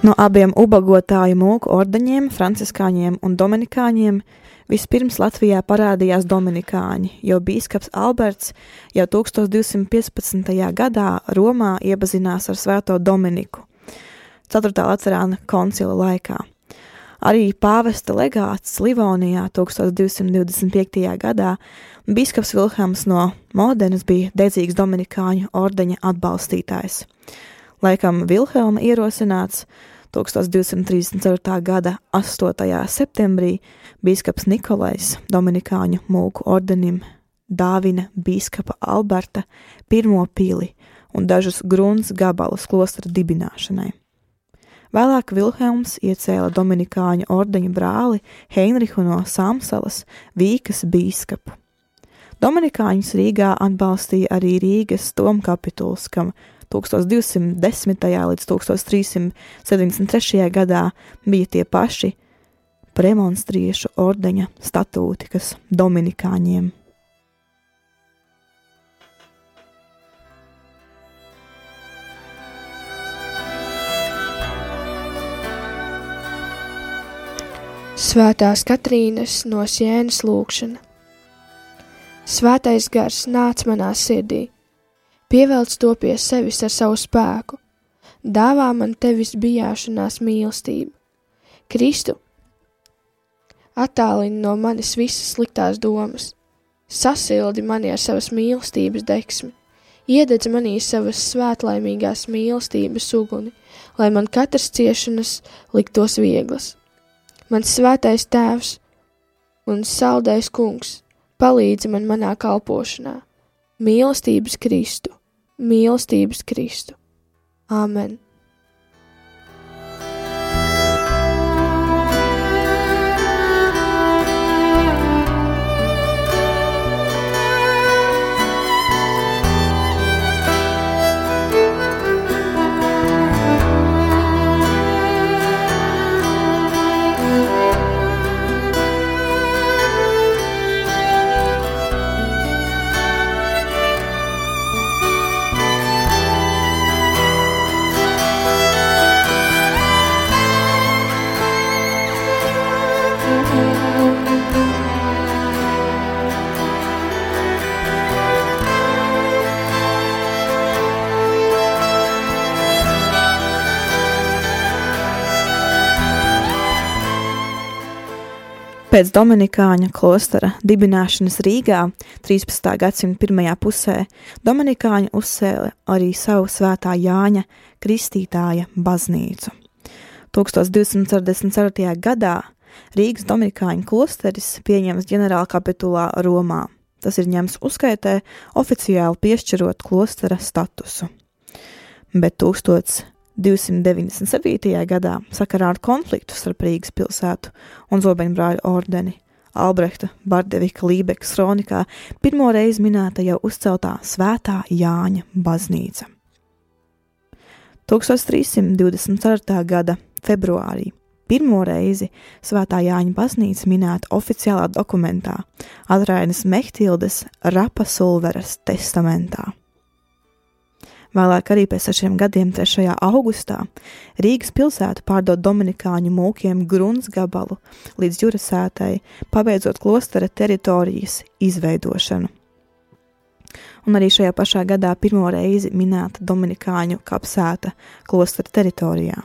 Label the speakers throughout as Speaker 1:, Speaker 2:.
Speaker 1: No abiem ubagotāju mūku ordeņiem, franciskāņiem un dominikāņiem, vispirms Latvijā parādījās dominikāņi, jo bīskaps Alberts jau 1215. gadā Romā iepazinās ar Svēto Dominiku, 4. Lacerāna koncila laikā. Arī pāvesta legāts Livonijā 1225. gadā Bīskaps Vilhelms no Modenas bija dedzīgs Dominikāņu ordeņa atbalstītājs. Laikam Vilhelma ierosināts 1234. gada 8. septembrī bīskaps Nikolais Dominikāņu mūku ordenim dāvina bīskapa Alberta pirmo pili un dažus grunts gabalus klostra dibināšanai. Vēlāk Vilhelms iecēla Dominikāņu ordeņa brāli Heinrihu no Samsalas Vīkas bīskapu. Dominikāņus Rīgā atbalstīja arī Rīgas tomkapituls, kam 1210. līdz 1373. gadā bija tie paši premonstriešu ordeņa statūti, kas dominikāņiem.
Speaker 2: Svētās Katrīnas no Sienas lūkšana. Svētais gars nāc manā sirdī pievelc to pie sevis ar savu spēku, dāvā man tevis bijāšanās mīlestību. Kristu, attālini no manis visas sliktās domas, sasildi mani ar savas mīlestības deksmi, iededz manī savas svētlaimīgās mīlestības uguni, lai man katras ciešanas liktos vieglas. Mans svētais tēvs un saldais kungs palīdzi man manā kalpošanā, mīlestības Kristu mīlestības Kristu. Āmen!
Speaker 1: Pēc Dominikāņa klostera dibināšanas Rīgā 13. gadsimta pirmajā pusē Dominikāņi uzcēla arī savu svētā Jāņa Kristītāja baznīcu. 1244. gadā Rīgas Dominikāņu klosteris pieņems ģenerāla kapitulā Romā. Tas ir ņemts uzskaitē oficiāli piešķirot klostera statusu. Bet 1000 297. gadā sakarā ar konfliktu starp Rīgas pilsētu un Zobeņbrāļu ordeni Albrehta Bardevika Lībekas kronikā pirmo reizi minēta jau uzceltā Svētā Jāņa baznīca. 1324. gada februārī pirmo reizi Svētā Jāņa baznīca minēta oficiālā dokumentā Atrainas Mehtildes Rapa Sulveras testamentā. Vēlāk arī pēc sešiem gadiem, 3. augustā, Rīgas pilsēta pārdod Dominikāņu mūkiem grunts gabalu līdz Jurasētai, pabeidzot klostera teritorijas izveidošanu. Un arī šajā pašā gadā pirmo reizi minēta Dominikāņu kapsēta klostera teritorijā.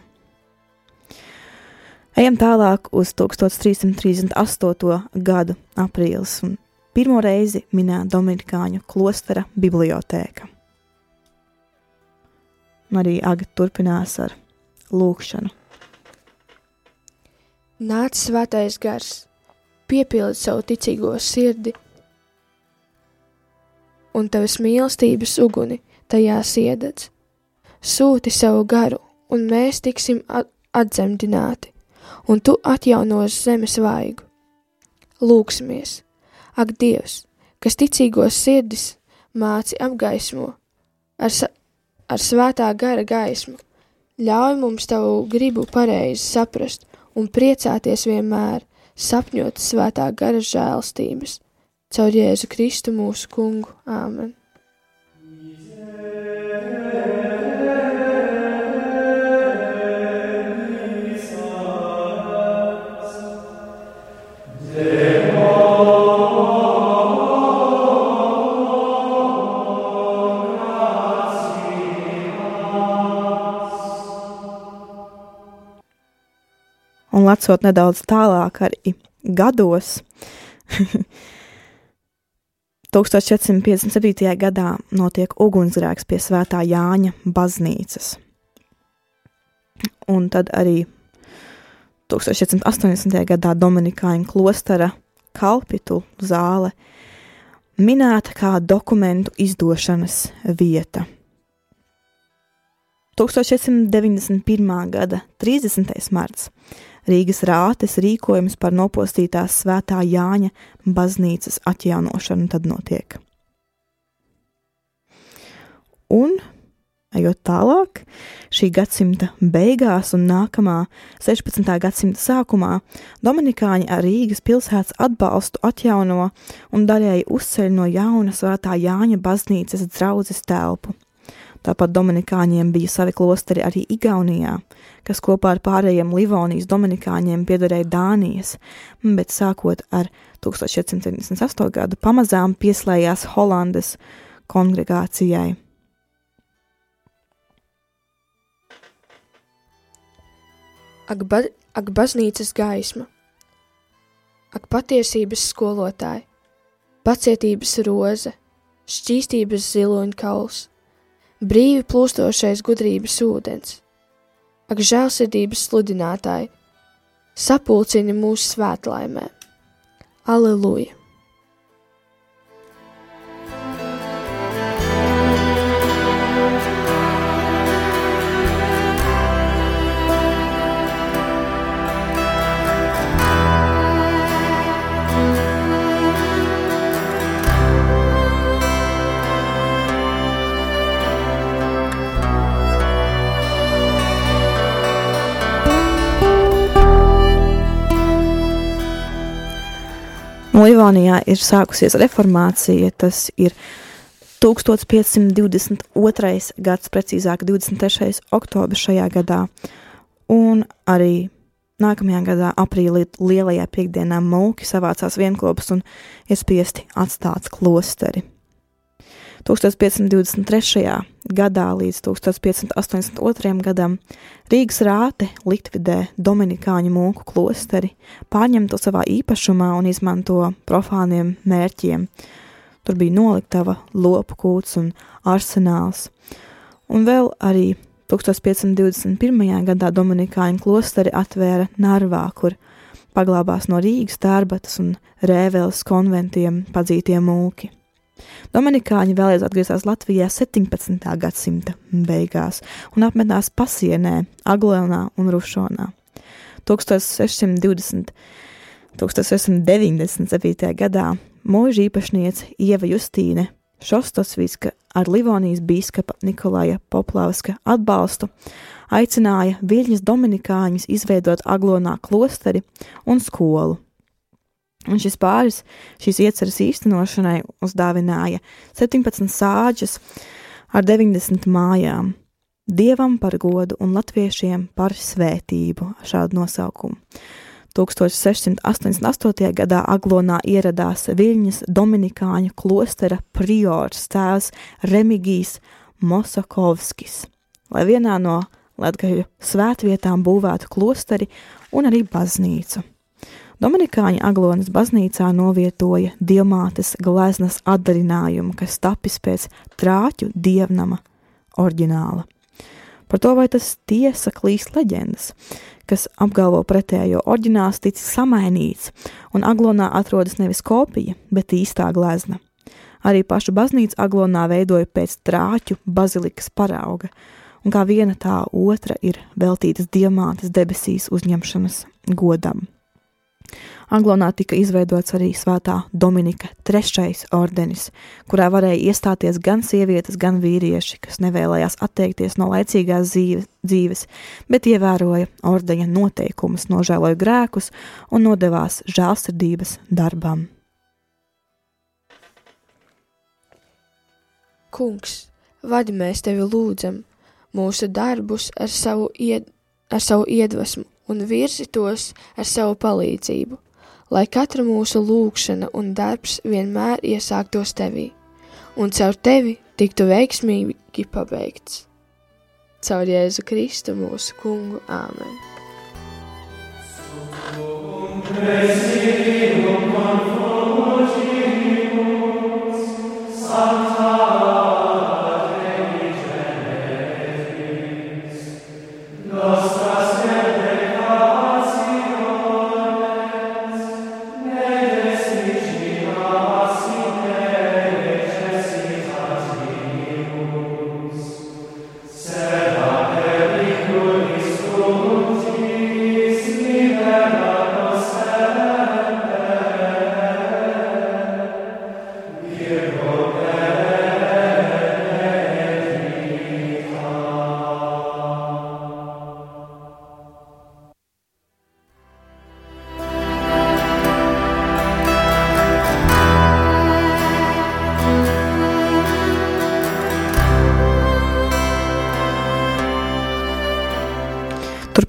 Speaker 1: Ejam tālāk uz 1338. gadu aprīlis un pirmo reizi minēta Dominikāņu klostera bibliotēka. Arī Aga turpinās ar lūkšanu.
Speaker 2: Nāc svētais gars, piepildi savu ticīgo sirdi, un tavas mīlestības uguni tajā iededz. Sūti savu garu, un mēs tiksim atzemdināti, un tu atjaunos zemes vaigu. Lūksimies, ak, Dievs, kas ticīgos sirdis māci apgaismo, ar, sa ar svētā gara gaismu. Ļauj mums tavu gribu pareizi saprast un priecāties vienmēr, sapņot svētā gara žēlstības. Caur Jēzu Kristu mūsu kungu. Āmen!
Speaker 1: Un lecot nedaudz tālāk arī gados, 1457. gadā notiek ugunsgrēks pie Svētā Jāņa baznīcas. Un tad arī 1480. gadā Dominikāņu klostera kalpitu zāle minēta kā dokumentu izdošanas vieta. 1491. gada 30. marts Rīgas rātes rīkojums par nopostītās svētā Jāņa baznīcas atjaunošanu tad notiek. Un, ejot tālāk, šī gadsimta beigās un nākamā 16. gadsimta sākumā Dominikāņi ar Rīgas pilsētas atbalstu atjauno un daļēji uzceļ no jauna svētā Jāņa baznīcas draudzes telpu. Tāpat Dominikāņiem bija savi klosteri arī Igaunijā, kas kopā ar pārējiem Livonijas Dominikāņiem piederēja Dānijas, bet sākot ar 1478. gadu pamazām pieslējās Holandes kongregācijai.
Speaker 2: Ak, ba ak baznīcas gaisma, ak patiesības skolotāji, pacietības roze, šķīstības ziloņkauls, brīvi plūstošais gudrības ūdens ak žēlsirdības sludinātāji, sapulcini mūsu svētlaimē. Aleluja!
Speaker 1: Livonijā ir sākusies reformācija, tas ir 1522. gads, precīzāk 23. oktobris šajā gadā, un arī nākamajā gadā, aprīlī, lielajā piekdienā, mūki savācās vienkopus un iespiesti atstāt klosteri. 1523. gadā līdz 1582. gadam Rīgas rāte likvidē Dominikāņu mūku klosteri, pārņem to savā īpašumā un izmanto profāniem mērķiem. Tur bija noliktava, lopu kūts un arsenāls. Un vēl arī 1521. gadā Dominikāņu klosteri atvēra Narvā, kur paglābās no Rīgas tērbatas un Rēveles konventiem padzītie mūki. Dominikāņi vēlreiz atgriezās Latvijā 17. gadsimta beigās un apmetās pasienē, Aglonā un Rušonā. 1620. 1697. gadā mūža īpašniece Ieva Justīne Šostosviska ar Livonijas bīskapa Nikolaja Poplavska atbalstu aicināja Viļņas dominikāņus izveidot Aglonā klosteri un skolu. Un šis pāris šīs ieceras īstenošanai uzdāvināja 17 sāģus ar 90 mājām, dievam par godu un latviešiem par svētību šādu nosaukumu. 1688. gadā Aglonā ieradās Viļņas Dominikāņu klostera priors tēvs Remigijs Mosakovskis, lai vienā no Latgaļu svētvietām būvētu klosteri un arī baznīcu. Dominikāņi Aglonas baznīcā novietoja diamātes gleznas atdarinājumu, kas tapis pēc trāķu dievnama oriģināla. Par to, vai tas tiesa klīst leģendas, kas apgalvo pretējo oriģināls ticis samainīts, un Aglonā atrodas nevis kopija, bet īstā glezna. Arī pašu baznīcu Aglonā veidoja pēc trāķu bazilikas parauga, un kā viena tā otra ir veltītas diamātes debesīs uzņemšanas godam. Anglonā tika izveidots arī Svētā Dominika trešais ordenis, kurā varēja iestāties gan sievietes, gan vīrieši, kas nevēlējās atteikties no laicīgās dzīves, bet ievēroja ordeņa noteikumus, nožēloja grēkus un nodevās žēlsirdības darbam.
Speaker 2: Kungs, vadi mēs tevi lūdzam, mūsu darbus ar savu, ied, ar savu iedvesmu un virzi tos ar savu palīdzību, lai katra mūsu lūkšana un darbs vienmēr iesāktos tevī, un caur tevi tiktu veiksmīgi pabeigts. Caur Jēzu Kristu mūsu kungu Āmen.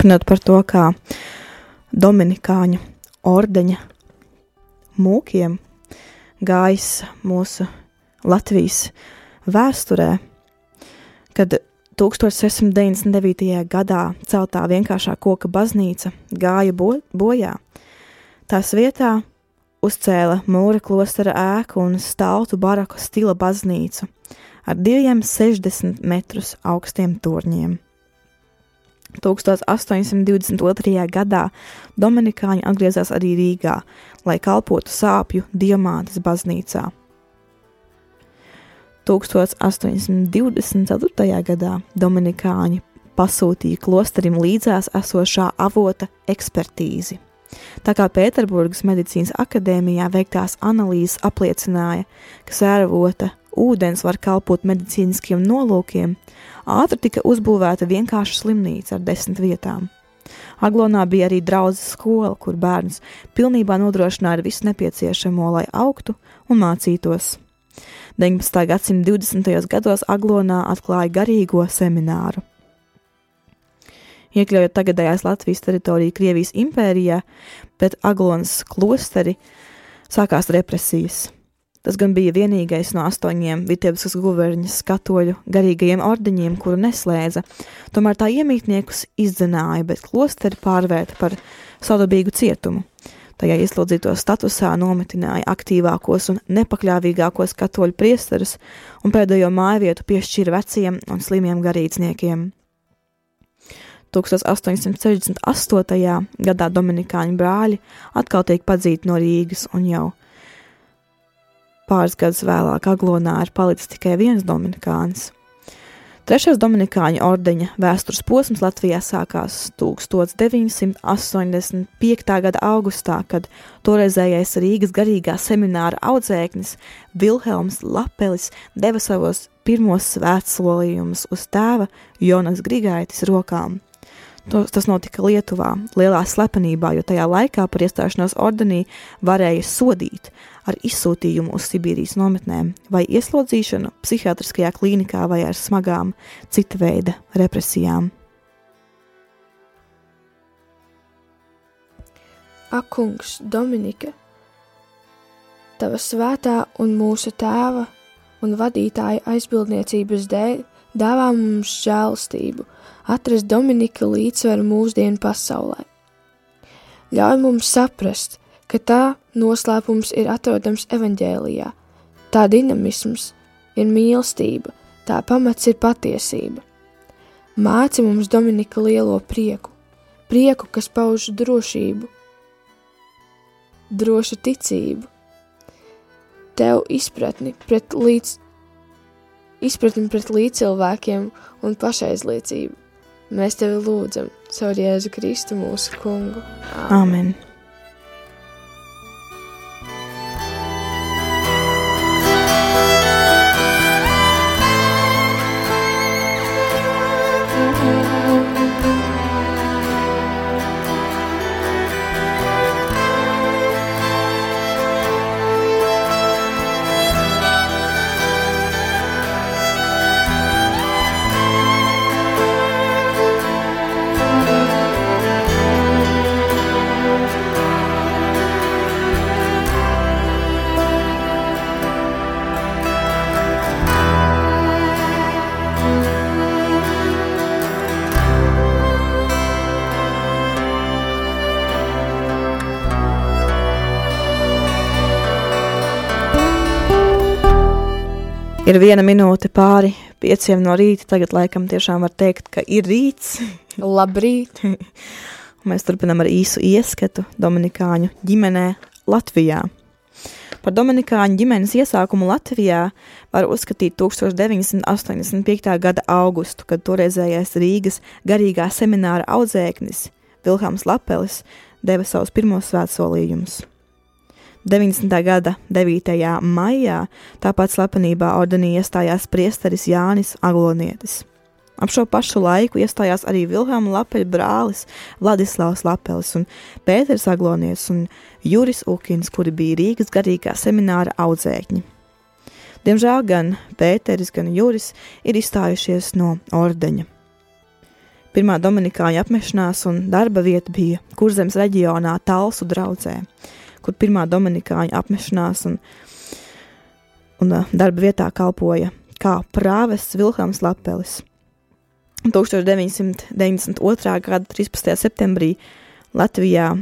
Speaker 1: Turpinot par to, kā Dominikāņu ordeņa mūkiem gājis mūsu Latvijas vēsturē, kad 1699. gadā celtā vienkāršā koka baznīca gāja bo bojā. Tās vietā uzcēla mūra klostera ēku un staltu baraku stila baznīcu ar diviem 60 metrus augstiem torņiem. 1822. gadā Dominikāņi atgriezās arī Rīgā, lai kalpotu sāpju diamātas baznīcā. 1824. gadā Dominikāņi pasūtīja klosterim līdzās esošā avota ekspertīzi. Tā kā Pēterburgas medicīnas akadēmijā veiktās analīzes apliecināja, ka sērvota ūdens var kalpot medicīniskiem nolūkiem, ātri tika uzbūvēta vienkārša slimnīca ar desmit vietām. Aglonā bija arī draudzes skola, kur bērns pilnībā nodrošināja visu nepieciešamo, lai augtu un mācītos. 19. gadsimta 20. gados Aglonā atklāja garīgo semināru. Iekļaujot tagadējās Latvijas teritoriju Krievijas impērijā, pret Aglonas klosteri sākās represijas. Tas gan bija vienīgais no astoņiem Vitebiskas guverņas katoļu garīgajiem ordeņiem, kuru neslēdza. Tomēr tā iemītniekus izdzenāja, bet klosteri pārvērta par saudabīgu cietumu. Tajā ieslodzīto statusā nometināja aktīvākos un nepakļāvīgākos katoļu priesterus un pēdējo māju vietu piešķīra veciem un slimiem garīdzniekiem. 1868. gadā Dominikāņu brāļi atkal tiek padzīti no Rīgas un jau Pāris gadus vēlāk Aglonā ir palicis tikai viens dominikānis. Trešais dominikāņu ordeņa vēstures posms Latvijā sākās 1985. gada augustā, kad toreizējais Rīgas garīgā semināra audzēknis Vilhelms Lapelis deva savos pirmos svētsolījumus uz tēva Jonas Grigaitis rokām. Tas notika Lietuvā, lielā slepenībā, jo tajā laikā par iestāšanos ordenī varēja sodīt ar izsūtījumu uz Sibīrijas nometnēm vai ieslodzīšanu psihiatriskajā klīnikā vai ar smagām cita veida represijām.
Speaker 2: Ak, kungs, Dominika, tava svētā un mūsu tēva un vadītāja aizbildniecības dēļ dāvā mums žēlstību – atrast Dominika līdzsvaru mūsdienu pasaulē. Ļauj mums saprast, ka tā noslēpums ir atrodams evaņģēlijā, tā dinamisms ir mīlestība, tā pamats ir patiesība. Māci mums Dominika lielo prieku, prieku, kas pauž drošību, drošu ticību, tev izpratni pret līdz, izpratni pret līdzcilvēkiem un pašaizliecību. Mēs tevi lūdzam caur Jēzu Kristu mūsu kungu.
Speaker 1: Āmen! Amen. Ir viena minūte pāri pieciem no rīta. Tagad, laikam, tiešām var teikt, ka ir rīts.
Speaker 2: Labrīt!
Speaker 1: Mēs turpinām ar īsu ieskatu Dominikāņu ģimenē Latvijā. Par Dominikāņu ģimenes iesākumu Latvijā var uzskatīt 1985. gada augustu, kad toreizējais Rīgas garīgā semināra audzēknis Vilhams Lapelis deva savus pirmos svētsolījumus. 90. gada 9. maijā tāpat slepenībā ordenī iestājās priesteris Jānis Aglonietis. Ap šo pašu laiku iestājās arī Vilhelma Lapeļa brālis Vladislavs Lapelis un Pēters Aglonietis un Juris Ukins, kuri bija Rīgas garīgā semināra audzēkņi. Diemžēl gan Pēteris, gan Juris ir izstājušies no ordeņa. Pirmā Dominikāņa apmešanās un darba vieta bija Kurzemes reģionā Talsu draudzē kur pirmā Dominikāņa apmešanās un, un darba vietā kalpoja kā prāvests Vilhelms Lapelis. 1992. gada 13. septembrī Latvijā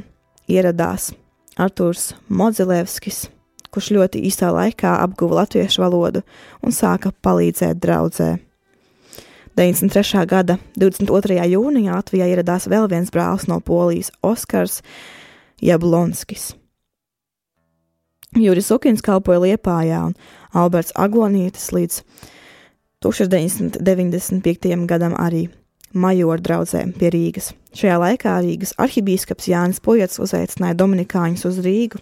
Speaker 1: ieradās Artūrs Modzilevskis, kurš ļoti īsā laikā apguva latviešu valodu un sāka palīdzēt draudzē. 93. gada 22. jūnijā Latvijā ieradās vēl viens brālis no Polijas - Oskars Jablonskis. Juris Ukins kalpoja Liepājā un Alberts Aglonietis līdz 1995. gadam arī majoru draugzē pie Rīgas. Šajā laikā Rīgas arhibīskaps Jānis Pojats uzaicināja Dominikāņus uz Rīgu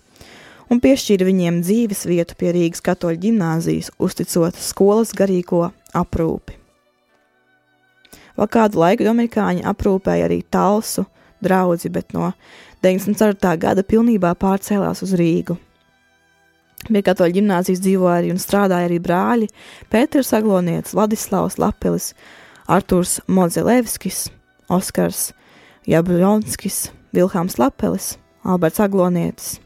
Speaker 1: un piešķīra viņiem dzīves vietu pie Rīgas katoļu ģimnāzijas, uzticot skolas garīgo aprūpi. Vēl kādu laiku Dominikāņi aprūpēja arī Talsu draugu, bet no 94. gada pilnībā pārcēlās uz Rīgu. Pie katoļu ģimnāzijas dzīvoja arī un strādāja arī brāļi Pēters Aglonietis, Vladislavs Lapelis, Artūrs Modzelevskis, Oskars Jablonskis, Vilhāms Lapelis, Alberts Aglonietis.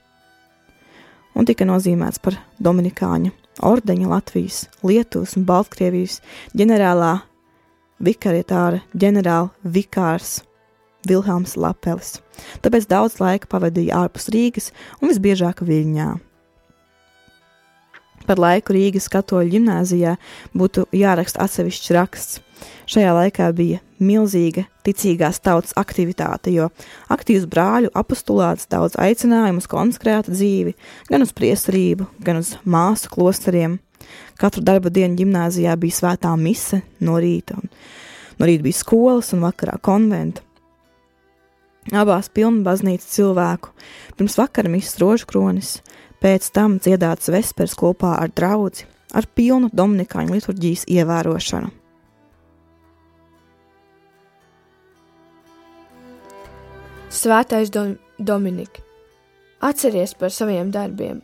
Speaker 1: Un tika nozīmēts par Dominikāņu ordeņa Latvijas, Lietuvas un Baltkrievijas ģenerālā vikarietāra ģenerāla vikārs Vilhāms Lapelis. Tāpēc daudz laika pavadīja ārpus Rīgas un visbiežāk Viļņā. Par laiku Rīgas katoļu ģimnāzijā būtu jāraksta atsevišķs raksts. Šajā laikā bija milzīga ticīgās tautas aktivitāte, jo aktīvs brāļu apstulāts daudz aicinājumu uz konsekrētu dzīvi, gan uz priesterību, gan uz māsu klosteriem. Katru darba dienu ģimnāzijā bija svētā mise no rīta, un no rīta bija skolas un vakarā konventa. Abās pilna baznīca cilvēku, pirms vakara misas rožu kronis, pēc tam dziedāts vespers kopā ar draugu, ar pilnu dominikāņu liturģijas ievērošanu.
Speaker 2: Svētais Dom Dominika, atceries par saviem darbiem,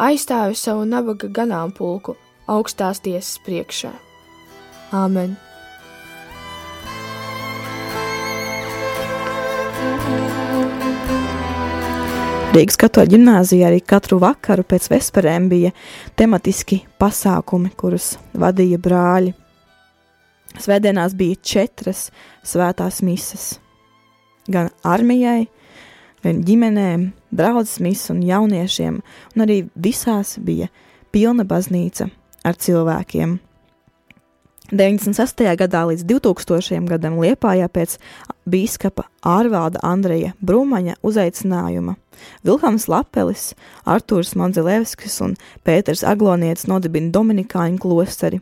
Speaker 2: aizstāvi savu nabaga ganāmpulku augstās tiesas priekšā. Āmen!
Speaker 1: Rīgas katoļu ģimnāzijā arī katru vakaru pēc vesperēm bija tematiski pasākumi, kurus vadīja brāļi. Svētdienās bija četras svētās mises. Gan armijai, gan ģimenēm, draudzes mises un jauniešiem, un arī visās bija pilna baznīca ar cilvēkiem. 98. gadā līdz 2000. gadam Liepājā pēc bīskapa ārvalda Andreja Brumaņa uzaicinājuma Vilhams Lapelis, Artūrs Manzelevskis un Pēters Aglonietis nodibina Dominikāņu klosteri,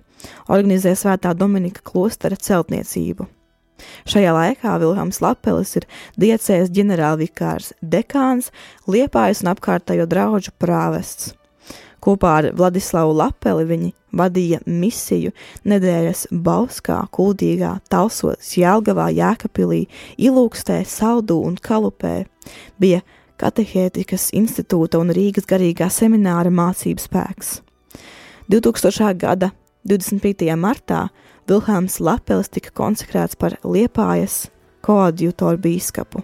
Speaker 1: organizē svētā Dominika klostera celtniecību. Šajā laikā Vilhams Lapelis ir diecēs ģenerālvikārs, dekāns, liepājas un apkārtējo draugu prāvests. Kopā ar Vladislavu Lapeli viņi vadīja misiju nedēļas Bauskā, Kuldīgā, Talsos, Jēlgavā, Jēkapilī, Ilūkstē, Saldū un Kalupē. Bija Katehētikas institūta un Rīgas garīgā semināra mācību spēks. 2000. gada 25. martā Vilhelms Lapelis tika konsekrēts par Liepājas koadjutoru bīskapu.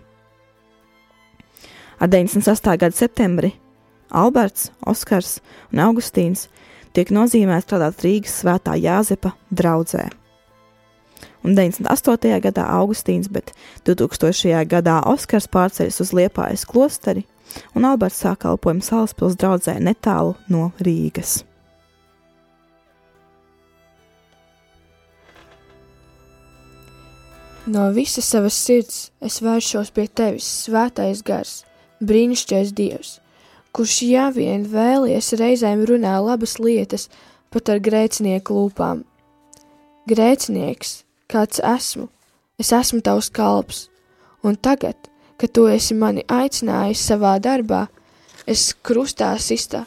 Speaker 1: Ar 98. gada septembri Alberts, Oskars un Augustīns tiek nozīmēti strādāt Rīgas svētā Jāzepa draudzē un 98. gadā Augustīns, bet 2000. gadā Oskars pārceļas uz Liepājas klosteri, un Alberts sāk kalpojumu Salaspils draudzē netālu no Rīgas.
Speaker 2: No visas savas sirds es vēršos pie tevis, svētais gars, brīnišķīgais dievs, kurš, ja vien vēlies, reizēm runā labas lietas pat ar grēcinieku lūpām. Grēcinieks, kāds esmu, es esmu tavs kalps, un tagad, kad tu esi mani aicinājis savā darbā, es krustā sistā,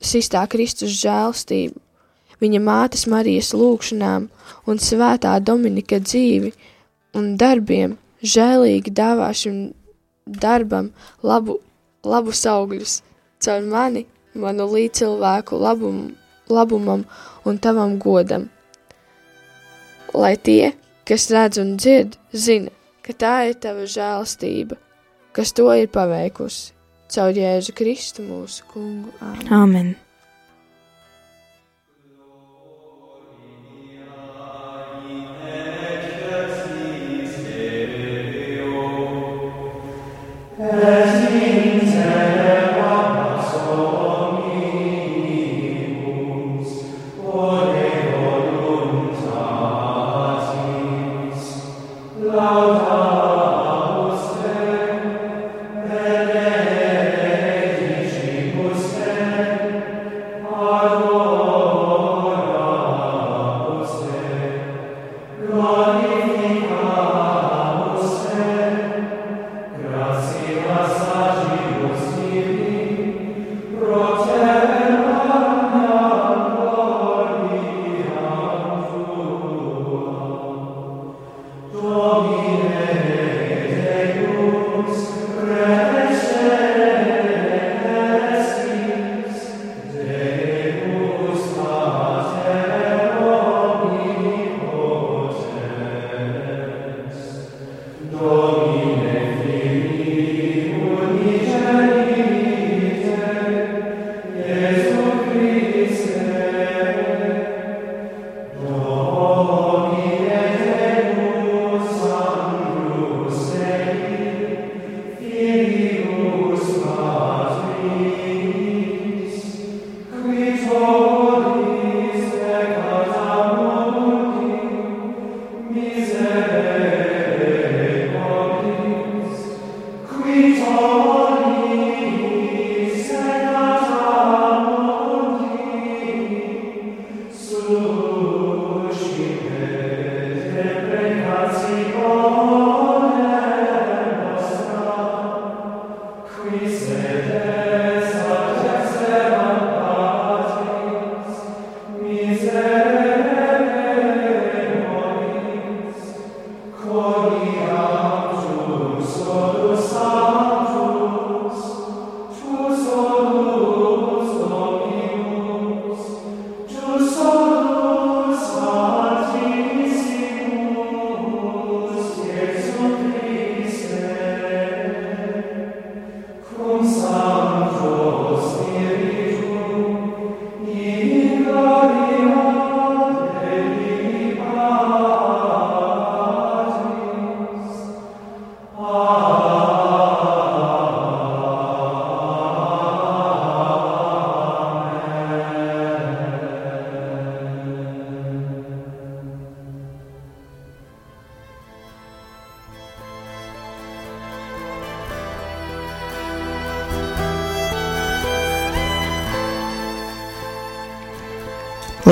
Speaker 2: sistā Kristus žēlstību, viņa mātes Marijas lūgšanām un svētā Dominika dzīvi un darbiem žēlīgi dāvā šim darbam labu, labus augļus caur mani, manu līdzcilvēku labum, labumam un tavam godam. Lai tie, kas redz un dzird, zina, ka tā ir tava žēlstība, kas to ir paveikusi caur Jēzu Kristu mūsu kungu. Āmen.
Speaker 1: Āmen.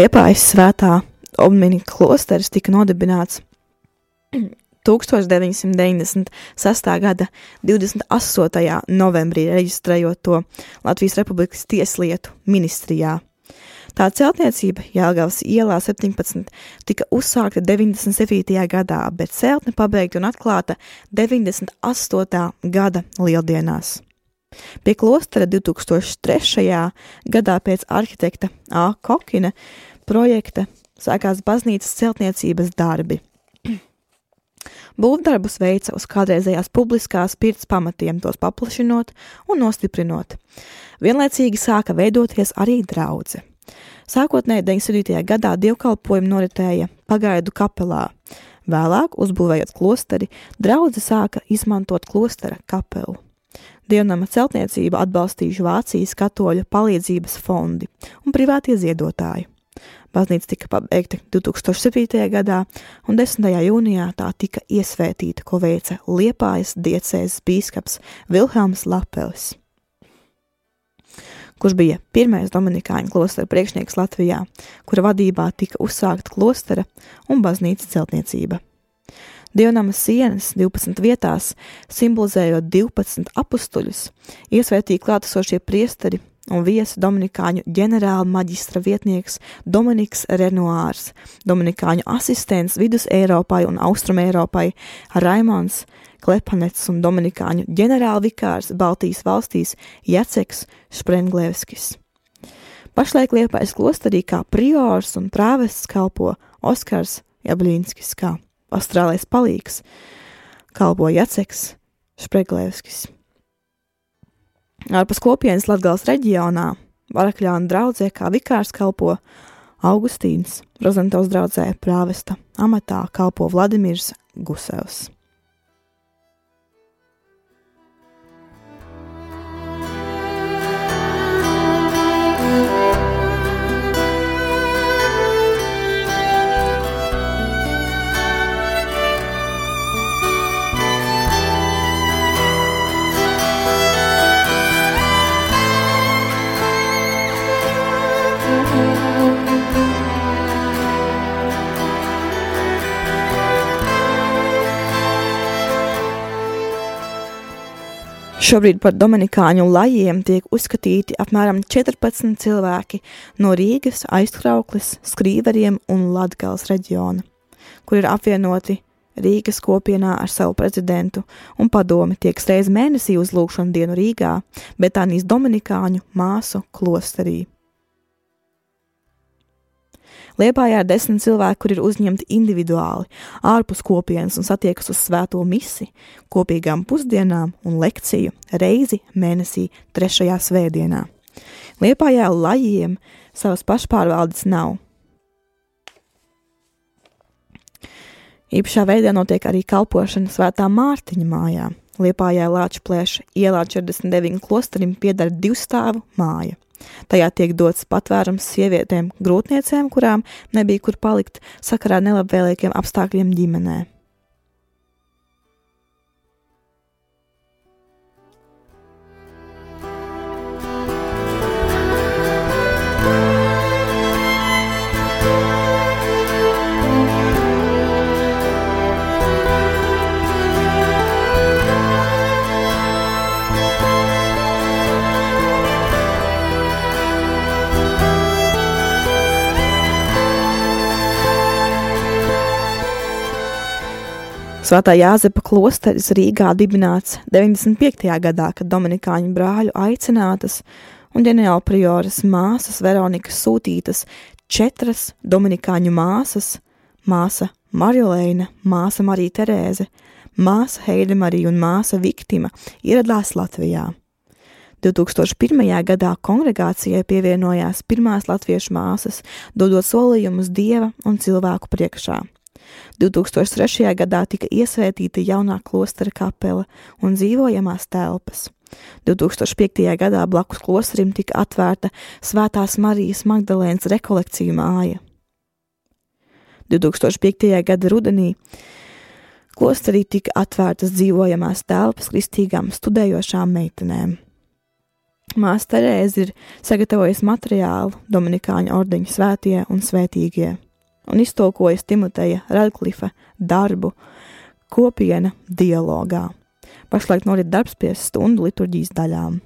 Speaker 1: Liepājas svētā Omniņa klosteris tika nodibināts 1996. gada 28. novembrī, reģistrējot to Latvijas Republikas Tieslietu ministrijā. Tā celtniecība Jālgavas ielā 17 tika uzsākta 97. gadā, bet celtne pabeigta un atklāta 98. gada lieldienās. Pie klostera 2003. gadā pēc arhitekta A. Kokina projekta sākās baznīcas celtniecības darbi. Būvdarbus veica uz kādreizējās publiskās pirts pamatiem, tos paplašinot un nostiprinot. Vienlaicīgi sāka veidoties arī draudze. Sākotnēji 97. gadā dievkalpojumi noritēja pagaidu kapelā. Vēlāk, uzbūvējot klosteri, draudze sāka izmantot klostera kapelu. Dievnama celtniecību atbalstījuši Vācijas katoļu palīdzības fondi un privātie ziedotāji. Baznīca tika pabeigta 2007. gadā, un 10. jūnijā tā tika iesvētīta, ko veica Liepājas diecēzes bīskaps Vilhelms Lapelis, kurš bija pirmais Dominikāņu klostera priekšnieks Latvijā, kura vadībā tika uzsākta klostera un baznīcas celtniecība. Dievnamas sienas 12 vietās, simbolizējot 12 apstuļus, iesvētīja klātesošie priesteri un viesi Dominikāņu ģenerāla maģistra vietnieks Dominiks Renoārs, Dominikāņu asistents Vidus Eiropai un Austrum Eiropai Raimons Klepanets un Dominikāņu ģenerāla vikārs Baltijas valstīs Jaceks Šprenglevskis. Pašlaik liepais klosterī kā priors un prāvests kalpo Oskars Jablīnskis kā Austrālijas palīgs, kalpo Jaceks Špreglevskis. Ārpus kopienas Latgals reģionā Varakļāna draudzē kā vikārs kalpo Augustīns, Rozentovs draudzē prāvesta amatā kalpo Vladimirs Gusevs. Šobrīd par dominikāņu lajiem tiek uzskatīti apmēram 14 cilvēki no Rīgas, aizkrauklis, skrīveriem un Latgales reģiona, kur ir apvienoti Rīgas kopienā ar savu prezidentu, un padomi tiek reiz mēnesī uz lūkšanu dienu Rīgā, Betānijas dominikāņu māsu klosterī. Liepājā ir desmit cilvēki, kur ir uzņemti individuāli, ārpus kopienas un satiekas uz svēto misi, kopīgām pusdienām un lekciju reizi mēnesī trešajā svētdienā. Liepājā lajiem savas pašpārvaldes nav. Īpašā veidā notiek arī kalpošana svētā Mārtiņa mājā. Liepājā Lāča plēša ielā 49 klosterim pieder divstāvu māja. Tajā tiek dots patvērums sievietēm, grūtniecēm, kurām nebija kur palikt sakarā nelabvēlīgiem apstākļiem ģimenē. Svētā Jāzepa klosteris Rīgā dibināts 95. gadā, kad Dominikāņu brāļu aicinātas un ģenerālprioras māsas Veronikas sūtītas četras Dominikāņu māsas - māsa Marjolēna, māsa Marija Terēze, māsa Heide Marija un māsa Viktima ieradās Latvijā. 2001. gadā kongregācijai pievienojās pirmās latviešu māsas, dodot solījumus dieva un cilvēku priekšā. 2003. gadā tika iesvētīta jaunā klostera kapela un dzīvojamās telpas. 2005. gadā blakus klosterim tika atvērta Svētās Marijas Magdalēnas rekolekciju māja. 2005. gada rudenī klosterī tika atvērtas dzīvojamās telpas kristīgām studējošām meitenēm. Māsa Terēze ir sagatavojusi materiālu Dominikāņu ordeņu svētie un svētīgie un iztolkojas Timoteja Radklifa darbu kopiena dialogā. Pašlaik norit darbs pie stundu liturģijas daļām.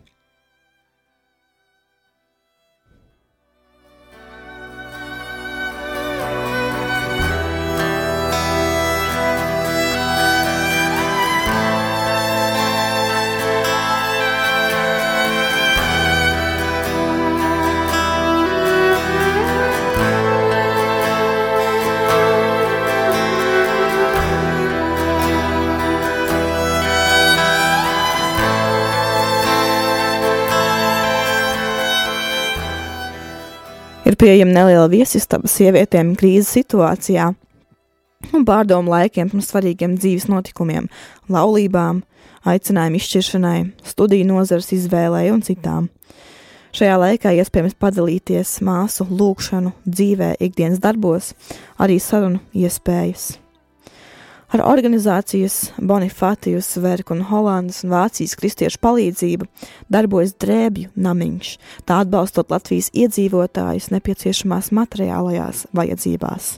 Speaker 1: Pieejama neliela viesistaba sievietēm krīzes situācijā un pārdomu laikiem pirms svarīgiem dzīves notikumiem, laulībām, aicinājumu izšķiršanai, studiju nozares izvēlei un citām. Šajā laikā iespējams padalīties māsu lūgšanu dzīvē, ikdienas darbos, arī sarunu iespējas. Ar organizācijas Bonifatijus Verku un Holandas un Vācijas kristiešu palīdzību darbojas drēbju namiņš, tā atbalstot Latvijas iedzīvotājus nepieciešamās materiālajās vajadzībās.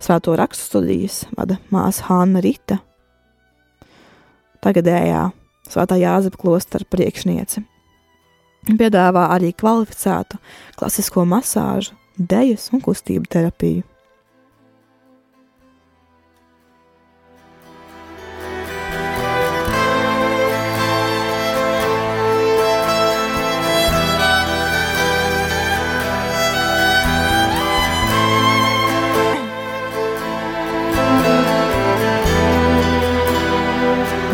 Speaker 1: Svēto rakstu studijas vada māsa Hanna Rita, tagadējā Svētā Jāzepa klostera priekšniece. Piedāvā arī kvalificētu klasisko masāžu, dejas un kustību terapiju.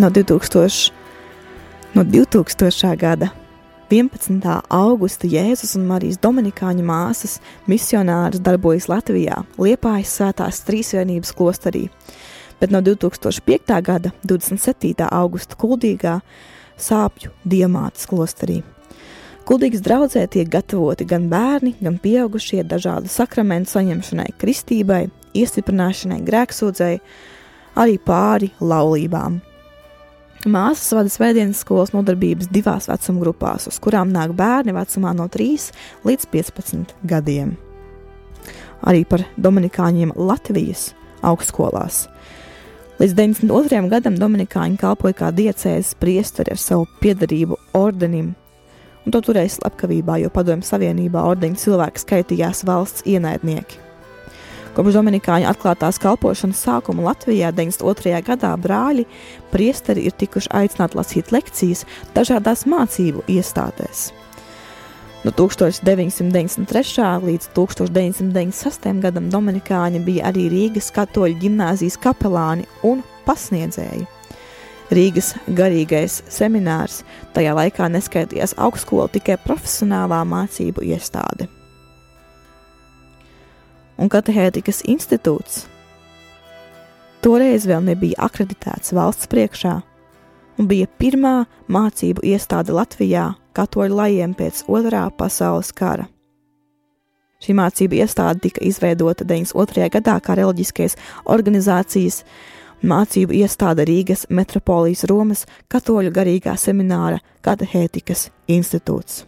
Speaker 1: No 2000, no 2000. gada 11. augusta Jēzus un Marijas Dominikāņu māsas misionāris darbojas Latvijā, Liepājas svētās trīsvienības klosterī, bet no 2005. gada 27. augusta Kuldīgā sāpju diamātas klosterī. Kuldīgas draudzē tiek gatavoti gan bērni, gan pieaugušie dažādu sakramentu saņemšanai, kristībai, iestiprināšanai, grēksūdzēji, arī pāri laulībām. Māsas vada svētdienas skolas nodarbības divās vecuma grupās, uz kurām nāk bērni vecumā no 3 līdz 15 gadiem. Arī par Dominikāņiem Latvijas augstskolās. Līdz 92. gadam Dominikāņi kalpoja kā diecēzes priesteri ar savu piedarību ordenim, un to turēja slepkavībā, jo Padomju Savienībā ordeņa cilvēki skaitījās valsts ienaidnieki. Kopš Dominikāņu atklātās kalpošanas sākuma Latvijā 92. gadā brāļi priesteri ir tikuši aicināti lasīt lekcijas dažādās mācību iestādēs. No 1993. līdz 1996. gadam Dominikāņi bija arī Rīgas katoļu ģimnāzijas kapelāni un pasniedzēji. Rīgas garīgais seminārs tajā laikā neskaitījās augstskola tikai profesionālā mācību iestāde un Katehētikas institūts toreiz vēl nebija akreditēts valsts priekšā un bija pirmā mācību iestāde Latvijā katoļu lajiem pēc otrā pasaules kara. Šī mācību iestāde tika izveidota 92. gadā kā reliģiskais organizācijas mācību iestāde Rīgas metropolijas Romas katoļu garīgā semināra Katehētikas institūts.